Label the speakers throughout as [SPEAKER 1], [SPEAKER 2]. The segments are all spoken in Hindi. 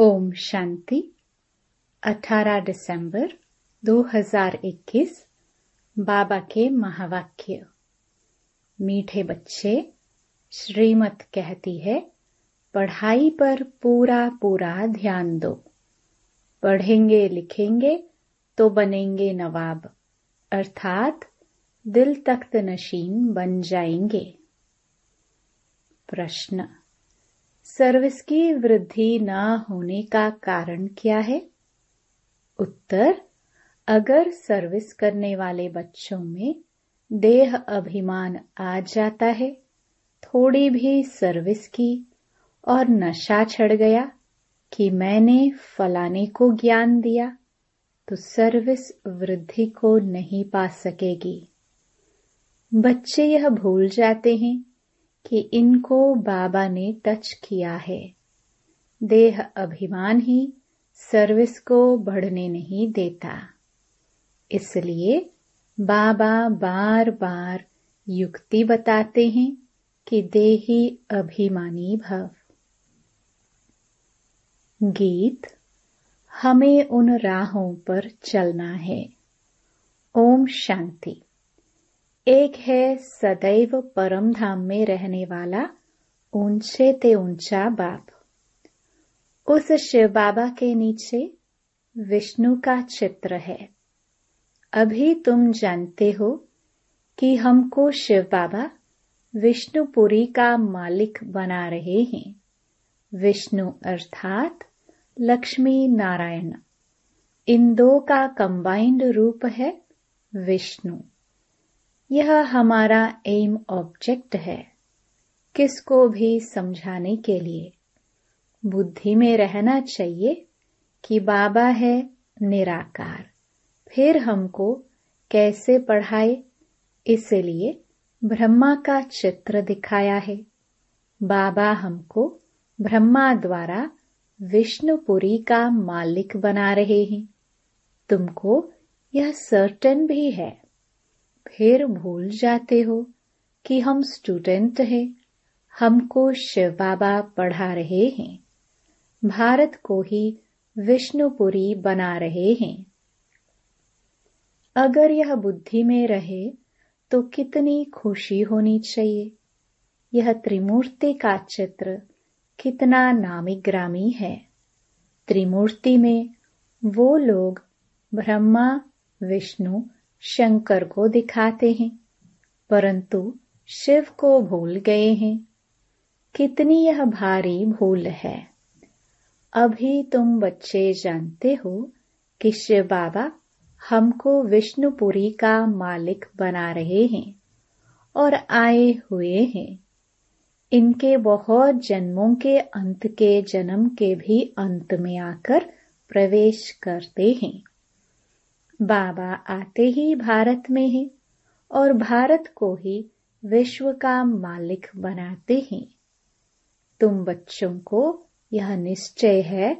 [SPEAKER 1] ओम शांति। 18 दिसंबर 2021 बाबा के महावाक्य। मीठे बच्चे, श्रीमत कहती है, पढ़ाई पर पूरा पूरा ध्यान दो। पढ़ेंगे लिखेंगे तो बनेंगे नवाब। अर्थात दिल तख्त नशीन बन जाएँगे। प्रश्न सर्विस की वृद्धि न होने का कारण क्या है? उत्तर, अगर सर्विस करने वाले बच्चों में देह अभिमान आ जाता है, थोड़ी भी सर्विस की और नशा चढ़ गया कि मैंने फलाने को ज्ञान दिया तो सर्विस वृद्धि को नहीं पा सकेगी। बच्चे यह भूल जाते हैं कि इनको बाबा ने टच किया है। देह अभिमान ही सर्विस को बढ़ने नहीं देता। इसलिए बाबा बार बार युक्ति बताते हैं कि देही अभिमानी भव। गीत, हमें उन राहों पर चलना है। ओम शांति। एक है सदैव परम धाम में रहने वाला, ऊँचे ते ऊँचा बाप। उस शिव बाबा के नीचे विष्णु का चित्र है। अभी तुम जानते हो कि हमको शिव बाबा विष्णुपुरी का मालिक बना रहे हैं। विष्णु अर्थात लक्ष्मी नारायण। इन दो का कंबाइंड रूप है विष्णु। यह हमारा एम ऑब्जेक्ट है। किसको भी समझाने के लिए। बुद्धि में रहना चाहिए कि बाबा है निराकार। फिर हमको कैसे पढ़ाए, इसलिए ब्रह्मा का चित्र दिखाया है। बाबा हमको ब्रह्मा द्वारा विष्णुपुरी का मालिक बना रहे हैं। तुमको यह सर्टन भी है। फिर भूल जाते हो कि हम स्टूडेंट हैं, हमको शिव बाबा पढ़ा रहे हैं, भारत को ही विष्णुपुरी बना रहे हैं। अगर यह बुद्धि में रहे तो कितनी खुशी होनी चाहिए। यह त्रिमूर्ति का चित्र कितना नामी ग्रामी है। त्रिमूर्ति में वो लोग ब्रह्मा, विष्णु शंकर को दिखाते हैं, परंतु शिव को भूल गए हैं। कितनी यह भारी भूल है। अभी तुम बच्चे जानते हो कि शिव बाबा हमको विष्णुपुरी का मालिक बना रहे हैं और आए हुए हैं। इनके बहुत जन्मों के अंत के जन्म के भी अंत में आकर प्रवेश करते हैं। बाबा आते ही भारत में हैं और भारत को ही विश्व का मालिक बनाते हैं। तुम बच्चों को यह निश्चय है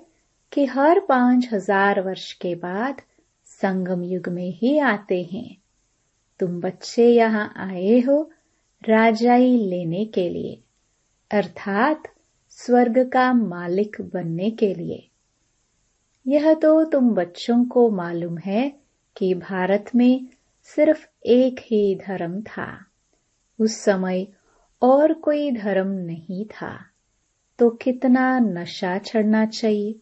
[SPEAKER 1] कि हर पाँच हज़ार वर्ष के बाद संगम युग में ही आते हैं। तुम बच्चे यहाँ आए हो राजाई लेने के लिए, अर्थात स्वर्ग का मालिक बनने के लिए। यह तो तुम बच्चों को मालूम है कि भारत में सिर्फ़ एक ही धर्म था। उस समय और कोई धर्म नहीं था। तो कितना नशा चढ़ना चाहिए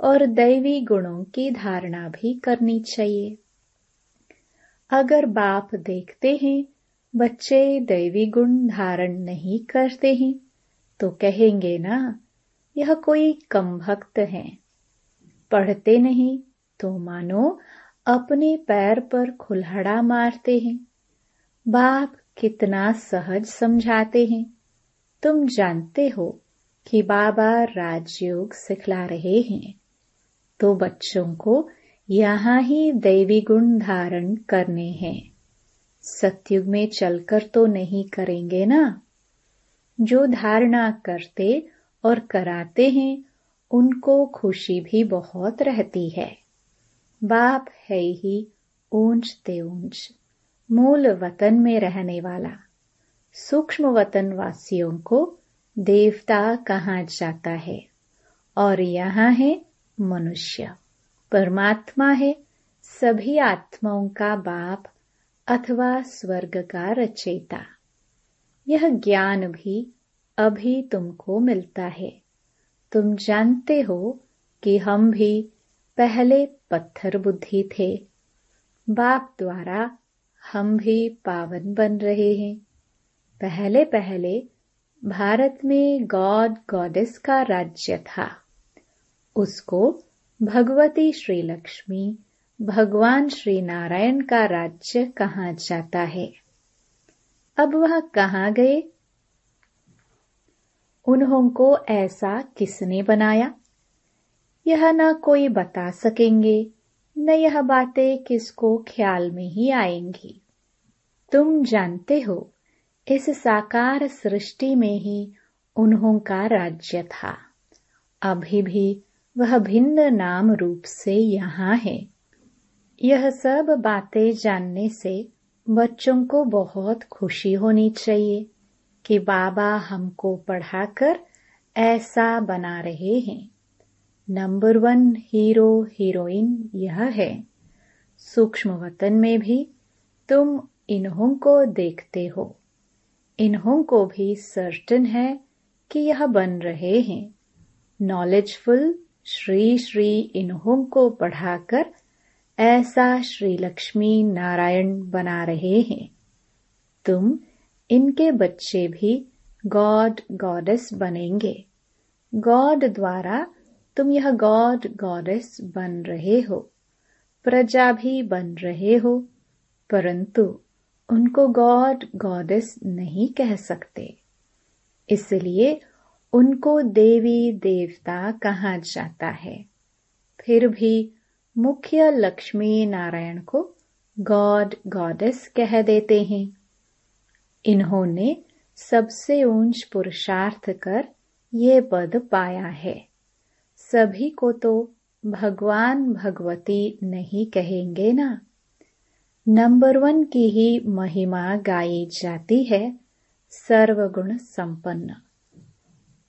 [SPEAKER 1] और दैवी गुणों की धारणा भी करनी चाहिए। अगर बाप देखते हैं, बच्चे दैवी गुण धारण नहीं करते हैं तो कहेंगे ना, यह कोई कम भक्त है। पढ़ते नहीं तो मानो अपने पैर पर खुलहड़ा मारते हैं। बाप कितना सहज समझाते हैं। तुम जानते हो कि बाबा राजयोग सिखला रहे हैं। तो बच्चों को यहाँ ही दैवी गुण धारण करने हैं। सत्युग में चलकर तो नहीं करेंगे ना। जो धारणा करते और कराते हैं, उनको खुशी भी बहुत रहती है। बाप है ही ऊंच ते ऊंच, मूल वतन में रहने वाला। सूक्ष्म वतन वासियों को देवता कहा जाता है और यहाँ है मनुष्य। परमात्मा है, सभी आत्माओं का बाप अथवा स्वर्ग का रचयिता। यह ज्ञान भी अभी तुमको मिलता है। तुम जानते हो कि हम भी पहले पत्थर बुद्धि थे। बाप द्वारा हम भी पावन बन रहे हैं। पहले पहले भारत में गॉड गॉडेस का राज्य था। उसको भगवती श्री लक्ष्मी भगवान श्री नारायण का राज्य कहा जाता है। अब वह कहाँ गए? उन्हों को ऐसा किसने बनाया? यह न कोई बता सकेंगे, न यह बातें किसको ख्याल में ही आएँगी। तुम जानते हो, इस साकार सृष्टि में ही उन्हों का राज्य था। अभी भी वह भिन्न नाम रूप से यहाँ है। यह सब बातें जानने से बच्चों को बहुत खुशी होनी चाहिए कि बाबा हमको पढ़ाकर ऐसा बना रहे हैं। नंबर वन हीरो हीरोइन यह है। सूक्ष्म वतन में भी तुम इन्हों को देखते हो। इन्हों को भी सर्टन है कि यह बन रहे हैं। नॉलेजफुल श्री श्री इन्हों को पढ़ाकर ऐसा श्री लक्ष्मी नारायण बना रहे हैं। तुम इनके बच्चे भी गॉड गॉडेस बनेंगे। गॉड द्वारा तुम यह गॉड गॉडेस बन रहे हो, प्रजा भी बन रहे हो, परंतु उनको गॉड गॉडेस नहीं कह सकते। इसलिए उनको देवी देवता कहा जाता है। फिर भी मुख्य लक्ष्मी नारायण को गॉड गॉडेस कह देते हैं। इन्होंने सबसे ऊंच पुरुषार्थ कर ये पद पाया है। सभी को तो भगवान भगवती नहीं कहेंगे ना। नंबर वन की ही महिमा गाई जाती है, सर्वगुण संपन्न।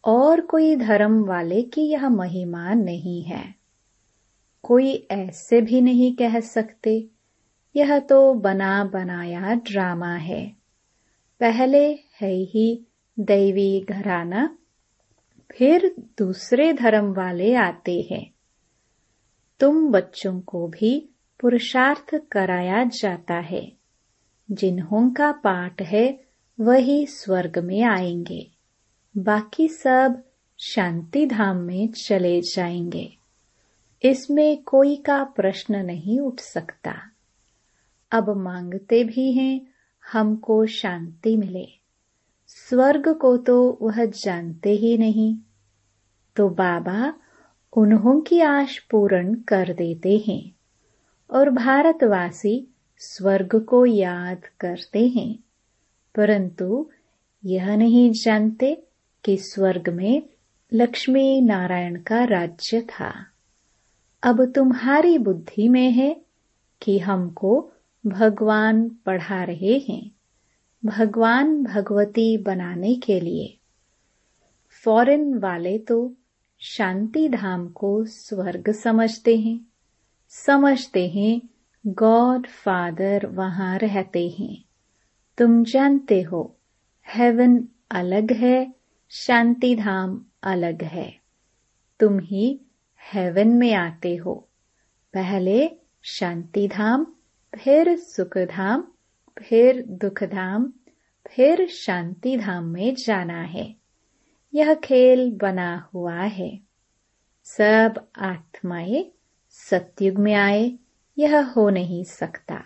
[SPEAKER 1] और कोई धर्म वाले की यह महिमा नहीं है। कोई ऐसे भी नहीं कह सकते। यह तो बना बनाया ड्रामा है। पहले है ही दैवी घराना फिर दूसरे धर्म वाले आते हैं। तुम बच्चों को भी पुरुषार्थ कराया जाता है। जिन्हों का पाठ है, वही स्वर्ग में आएँगे। बाकी सब शांति धाम में चले जाएँगे। इसमें कोई का प्रश्न नहीं उठ सकता। अब मांगते भी हैं, हमको शांति मिले। स्वर्ग को तो वह जानते ही नहीं। तो बाबा उन्हों की आश पूर्ण कर देते हैं और भारतवासी स्वर्ग को याद करते हैं। परंतु यह नहीं जानते कि स्वर्ग में लक्ष्मी नारायण का राज्य था। अब तुम्हारी बुद्धि में है कि हमको भगवान पढ़ा रहे हैं। भगवान भगवती बनाने के लिए। फॉरेन वाले तो शांति धाम को स्वर्ग समझते हैं। समझते हैं, गॉड फादर वहाँ रहते हैं। तुम जानते हो, हेवन अलग है, शांति धाम अलग है। तुम ही हेवन में आते हो। पहले शांति धाम, फिर सुख धाम फिर दुख धाम फिर शांति धाम में जाना है। यह खेल बना हुआ है। सब आत्माएँ सत्युग में आए, यह हो नहीं सकता।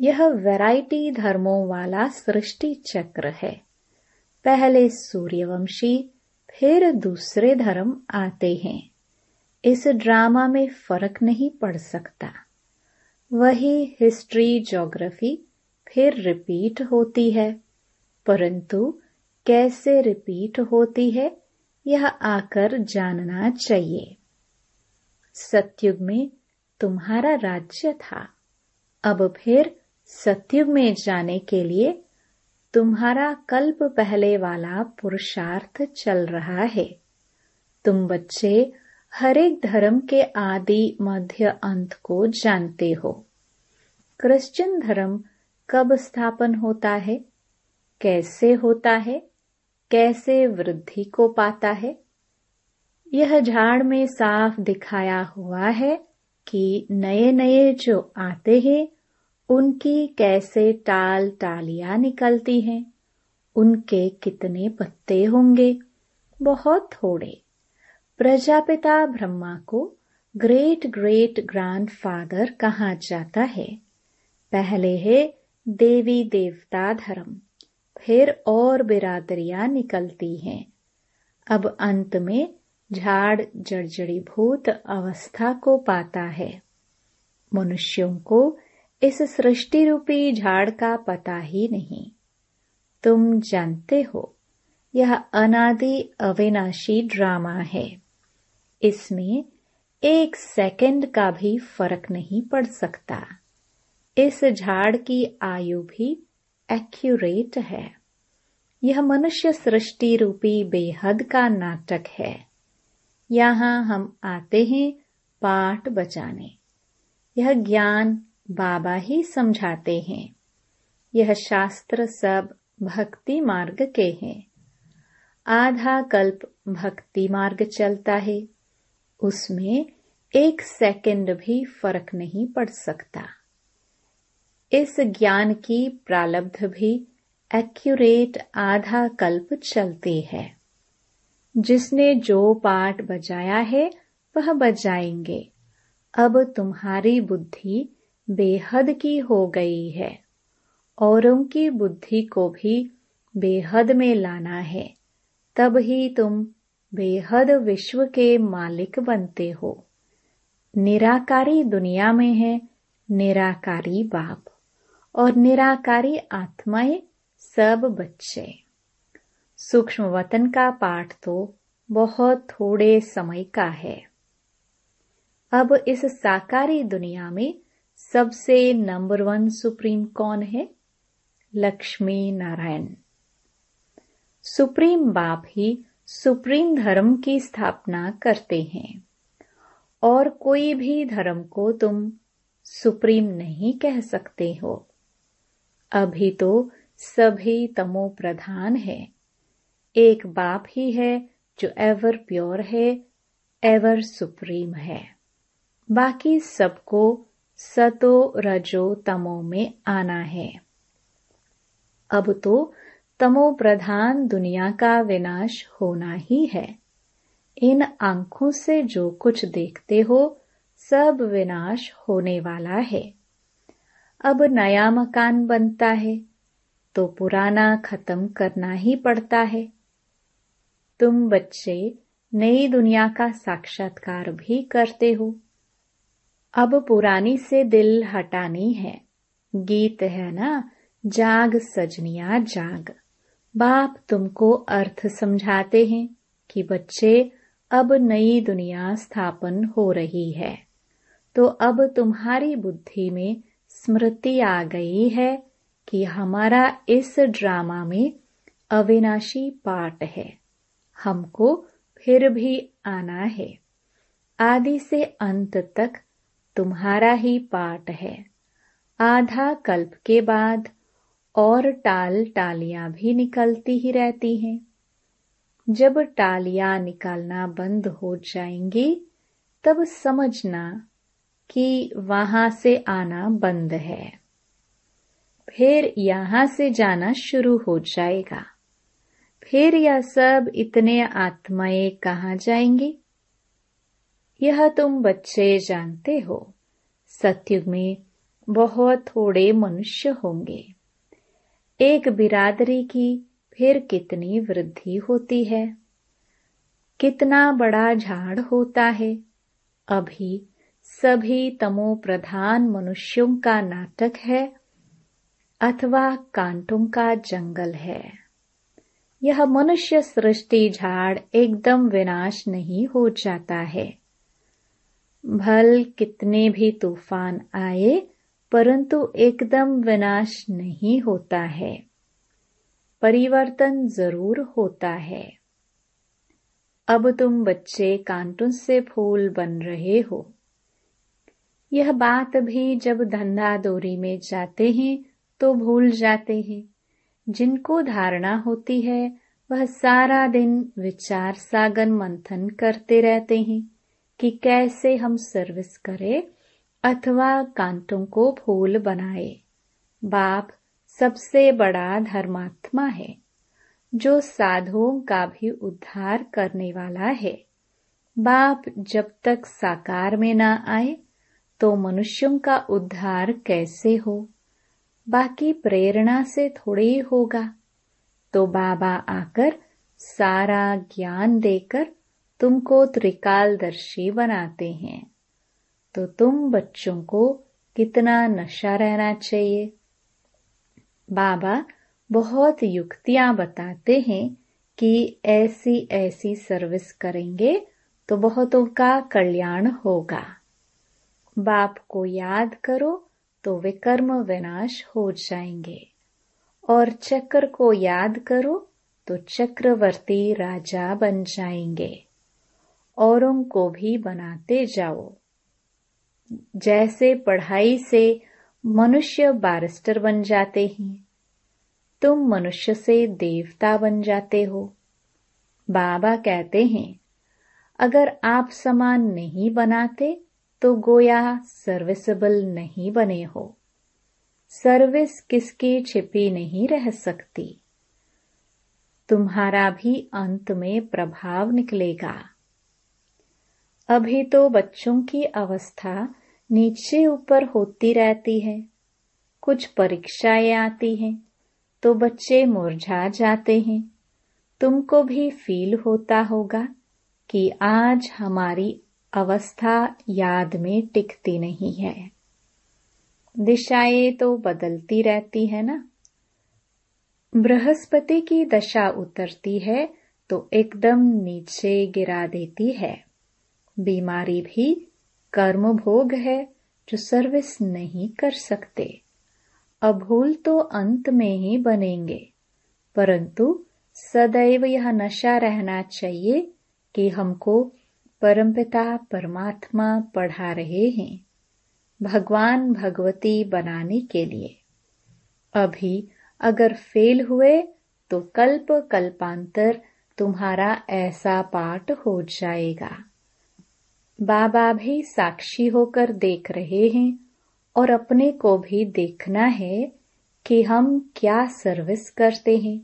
[SPEAKER 1] यह वैरायटी धर्मों वाला सृष्टि चक्र है। पहले सूर्यवंशी, फिर दूसरे धर्म आते हैं। इस ड्रामा में फ़र्क नहीं पड़ सकता। वही हिस्ट्री ज्योग्राफी फिर रिपीट होती है। परंतु कैसे रिपीट होती है, यह आकर जानना चाहिए। सत्युग में तुम्हारा राज्य था। अब फिर सत्युग में जाने के लिए तुम्हारा कल्प पहले वाला पुरुषार्थ चल रहा है। तुम बच्चे हर एक धर्म के आदि मध्य अंत को जानते हो। क्रिश्चियन धर्म कब स्थापन होता है? कैसे होता है? कैसे वृद्धि को पाता है? यह झाड़ में साफ़ दिखाया हुआ है कि नए नए जो आते हैं, उनकी कैसे टाल टालियाँ निकलती हैं? उनके कितने पत्ते होंगे? बहुत थोड़े। प्रजापिता ब्रह्मा को ग्रेट ग्रेट ग्रैंडफादर कहा जाता है। पहले है देवी देवता धर्म, फिर और बिरादरियाँ निकलती हैं। अब अंत में झाड़ जर्जड़ीभूत अवस्था को पाता है। मनुष्यों को इस सृष्टि रूपी झाड़ का पता ही नहीं। तुम जानते हो, यह अनादि अविनाशी ड्रामा है। इसमें एक सेकंड का भी फ़र्क नहीं पड़ सकता। इस झाड़ की आयु भी एक्यूरेट है। यह मनुष्य सृष्टि रूपी बेहद का नाटक है। यहाँ हम आते हैं पाठ बचाने। यह ज्ञान बाबा ही समझाते हैं। यह शास्त्र सब भक्ति मार्ग के हैं। आधा कल्प भक्ति मार्ग चलता है। उसमें एक सेकंड भी फ़र्क नहीं पड़ सकता। इस ज्ञान की प्रालब्ध भी एक्यूरेट आधा कल्प चलती है। जिसने जो पाठ बजाया है, वह बजाएँगे। अब तुम्हारी बुद्धि बेहद की हो गई है। औरों की बुद्धि को भी बेहद में लाना है। तब ही तुम बेहद विश्व के मालिक बनते हो। निराकारी दुनिया में है, निराकारी बाप, और निराकारी आत्माएँ सब बच्चे। सूक्ष्म वतन का पाठ तो बहुत थोड़े समय का है। अब इस साकारी दुनिया में सबसे नंबर वन सुप्रीम कौन है? लक्ष्मी नारायण। सुप्रीम बाप ही सुप्रीम धर्म की स्थापना करते हैं। और कोई भी धर्म को तुम सुप्रीम नहीं कह सकते हो। अभी तो सभी तमो प्रधान है। एक बाप ही है जो एवर प्योर है, एवर सुप्रीम है। बाकी सबको सतो रजो तमो में आना है। अब तो तमो प्रधान दुनिया का विनाश होना ही है। इन आँखों से जो कुछ देखते हो, सब विनाश होने वाला है। अब नया मकान बनता है तो पुराना खत्म करना ही पड़ता है। तुम बच्चे नई दुनिया का साक्षात्कार भी करते हो। अब पुरानी से दिल हटानी है। गीत है ना? जाग सजनिया जाग। बाप तुमको अर्थ समझाते हैं कि बच्चे, अब नई दुनिया स्थापन हो रही है। तो अब तुम्हारी बुद्धि में स्मृति आ गई है कि हमारा इस ड्रामा में अविनाशी पार्ट है। हमको फिर भी आना है। आदि से अंत तक तुम्हारा ही पाठ है। आधा कल्प के बाद और टाल टालियाँ भी निकलती ही रहती हैं। जब टालियाँ निकालना बंद हो जाएँगी, तब समझना कि वहाँ से आना बंद है। फिर यहाँ से जाना शुरू हो जाएगा। फिर यह सब इतने आत्माएँ कहा जाएँगी? यह तुम बच्चे जानते हो। सत्युग में बहुत थोड़े मनुष्य होंगे। एक बिरादरी की फिर कितनी वृद्धि होती है? कितना बड़ा झाड़ होता है? अभी सभी तमो प्रधान मनुष्यों का नाटक है, अथवा कांटों का जंगल है। यह मनुष्य सृष्टि झाड़ एकदम विनाश नहीं हो जाता है। भल कितने भी तूफ़ान आए परंतु एकदम विनाश नहीं होता है। परिवर्तन ज़रूर होता है। अब तुम बच्चे कांटून से फूल बन रहे हो। यह बात भी जब धंधा दोरी में जाते हैं तो भूल जाते हैं। जिनको धारणा होती है, वह सारा दिन विचार सागन मंथन करते रहते हैं कि कैसे हम सर्विस करें अथवा कांटों को फूल बनाए। बाप सबसे बड़ा धर्मात्मा है, जो साधुओं का भी उद्धार करने वाला है। बाप जब तक साकार में ना आए तो मनुष्यों का उद्धार कैसे हो? बाकी प्रेरणा से थोड़े ही होगा। तो बाबा आकर सारा ज्ञान देकर तुमको त्रिकालदर्शी बनाते हैं। तो तुम बच्चों को कितना नशा रहना चाहिए? बाबा बहुत युक्तियाँ बताते हैं कि ऐसी ऐसी सर्विस करेंगे तो बहुतों का कल्याण होगा। बाप को याद करो तो विकर्म विनाश हो जाएँगे। और चक्र को याद करो तो चक्रवर्ती राजा बन जाएँगे। औरों को भी बनाते जाओ। जैसे पढ़ाई से मनुष्य बारिस्टर बन जाते हैं, तुम मनुष्य से देवता बन जाते हो। बाबा कहते हैं, अगर आप समान नहीं बनाते तो गोया सर्विसेबल नहीं बने हो। सर्विस किसकी छिपी नहीं रह सकती। तुम्हारा भी अंत में प्रभाव निकलेगा। अभी तो बच्चों की अवस्था नीचे ऊपर होती रहती है। कुछ परीक्षाएँ आती हैं तो बच्चे मुरझा जाते हैं। तुमको भी फील होता होगा कि आज हमारी अवस्था याद में टिकती नहीं है। दिशाएँ तो बदलती रहती है ना? बृहस्पति की दशा उतरती है तो एकदम नीचे गिरा देती है। बीमारी भी कर्म भोग है जो सर्विस नहीं कर सकते। अभूल तो अंत में ही बनेंगे। परंतु सदैव यह नशा रहना चाहिए कि हमको परमपिता परमात्मा पढ़ा रहे हैं, भगवान भगवती बनाने के लिए। अभी अगर फेल हुए तो कल्प कल्पांतर तुम्हारा ऐसा पाठ हो जाएगा। बाबा भी साक्षी होकर देख रहे हैं और अपने को भी देखना है कि हम क्या सर्विस करते हैं।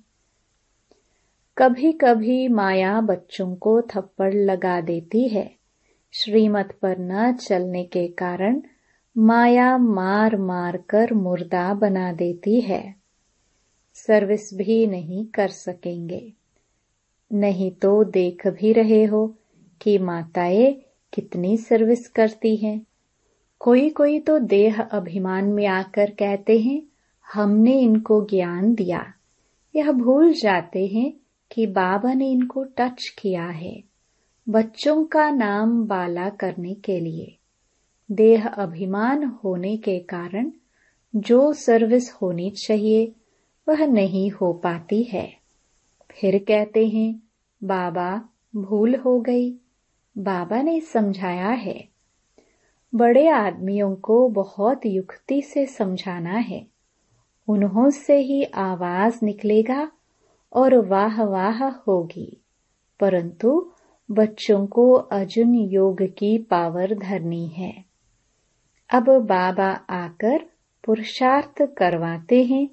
[SPEAKER 1] कभी कभी माया बच्चों को थप्पड़ लगा देती है। श्रीमत पर न चलने के कारण माया मार मार कर मुर्दा बना देती है। सर्विस भी नहीं कर सकेंगे। नहीं तो देख भी रहे हो कि माताएँ कितनी सर्विस करती हैं। कोई कोई तो देह अभिमान में आकर कहते हैं, हमने इनको ज्ञान दिया। यह भूल जाते हैं कि बाबा ने इनको टच किया है, बच्चों का नाम बाला करने के लिए। देह अभिमान होने के कारण जो सर्विस होनी चाहिए, वह नहीं हो पाती है। फिर कहते हैं, बाबा, भूल हो गई। बाबा ने समझाया है। बड़े आदमियों को बहुत युक्ति से समझाना है। उन्हों से ही आवाज़ निकलेगा और वाह वाह होगी। परंतु बच्चों को अर्जुन योग की पावर धरनी है। अब बाबा आकर पुरुषार्थ करवाते हैं।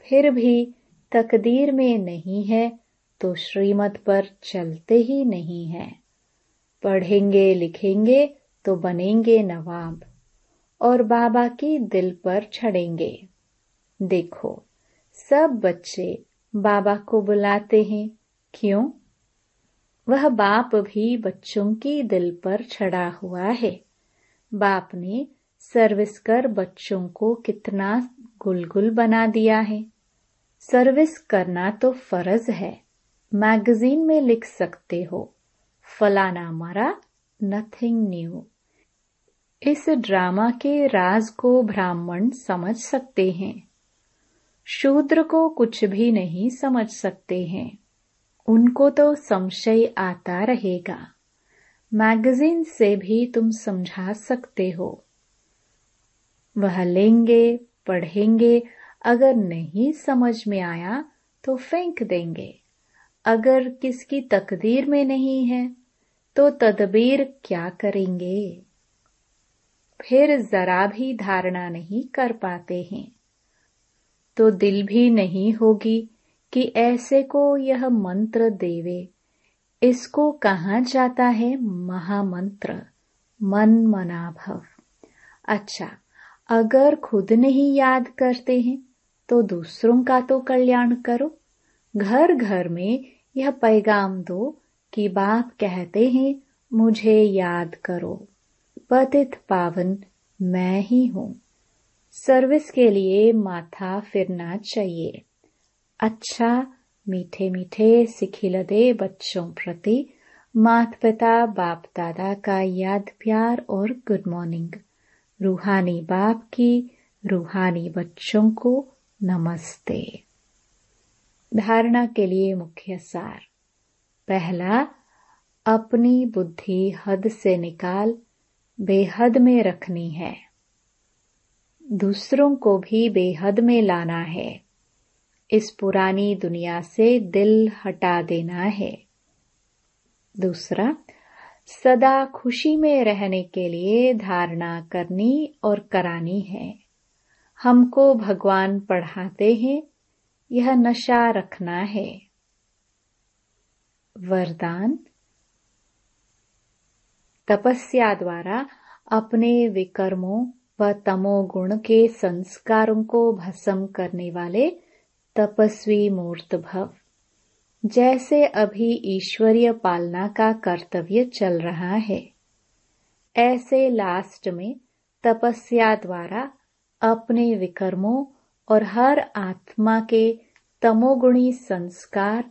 [SPEAKER 1] फिर भी तकदीर में नहीं है तो श्रीमत पर चलते ही नहीं है। पढ़ेंगे, लिखेंगे तो बनेंगे नवाब और बाबा की दिल पर छड़ेंगे। देखो, सब बच्चे बाबा को बुलाते हैं। क्यों? वह बाप भी बच्चों की दिल पर छड़ा हुआ है। बाप ने सर्विस कर बच्चों को कितना गुलगुल बना दिया है। सर्विस करना तो फ़र्ज़ है। मैगजीन में लिख सकते हो। फलाना मरा नथिंग न्यू इस ड्रामा के राज को ब्राह्मण समझ सकते हैं। शूद्र को कुछ भी नहीं समझ सकते हैं। उनको तो संशय आता रहेगा। मैगजीन से भी तुम समझा सकते हो। वह लेंगे, पढ़ेंगे, अगर नहीं समझ में आया तो फेंक देंगे। अगर किसकी तकदीर में नहीं है तो तदबीर क्या करेंगे? फिर जरा भी धारणा नहीं कर पाते हैं। तो दिल भी नहीं होगी कि ऐसे को यह मंत्र देवे। इसको कहा जाता है महामंत्र? मन मनाभव। अच्छा अगर खुद नहीं याद करते हैं तो दूसरों का तो कल्याण करो। घर घर में यह पैगाम दो कि बाप कहते हैं, मुझे याद करो। पतित पावन, मैं ही हूँ। सर्विस के लिए माथा फिरना चाहिए। अच्छा मीठे मीठे सिखिलदे बच्चों प्रति मात पिता बाप दादा का याद प्यार और गुड मॉर्निंग रूहानी बाप की रूहानी बच्चों को नमस्ते। धारणा के लिए मुख्य सार। पहला, अपनी बुद्धि हद से निकाल, बेहद में रखनी है। दूसरों को भी बेहद में लाना है। इस पुरानी दुनिया से दिल हटा देना है। दूसरा, सदा खुशी में रहने के लिए धारणा करनी और करानी है। हमको भगवान पढ़ाते हैं, यह नशा रखना है। वरदान तपस्या द्वारा अपने विकर्मों व तमोगुण के संस्कारों को भस्म करने वाले तपस्वी मूर्त भव जैसे अभी ईश्वरीय पालना का कर्तव्य चल रहा है, ऐसे लास्ट में तपस्या द्वारा अपने विकर्मों और हर आत्मा के तमोगुणी संस्कार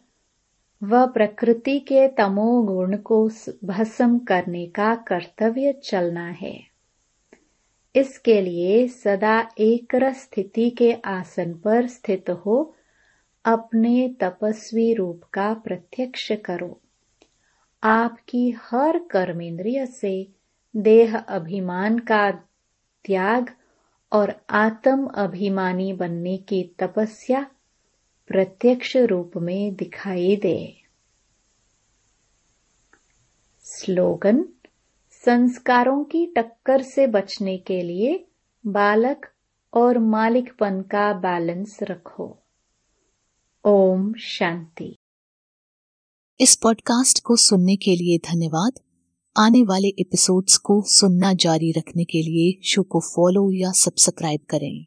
[SPEAKER 1] व प्रकृति के तमोगुण को भस्म करने का कर्तव्य चलना है। इसके लिए सदा एक स्थिति के आसन पर स्थित हो, अपने तपस्वी रूप का प्रत्यक्ष करो। आपकी हर कर्मेंद्रिय से देह अभिमान का त्याग और आत्म अभिमानी बनने की तपस्या प्रत्यक्ष रूप में दिखाई दे। स्लोगन, संस्कारों की टक्कर से बचने के लिए बालक और मालिकपन का बैलेंस रखो। ओम शांति।
[SPEAKER 2] इस पॉडकास्ट को सुनने के लिए धन्यवाद। आने वाले एपिसोड्स को सुनना जारी रखने के लिए शो को फॉलो या सब्सक्राइब करें।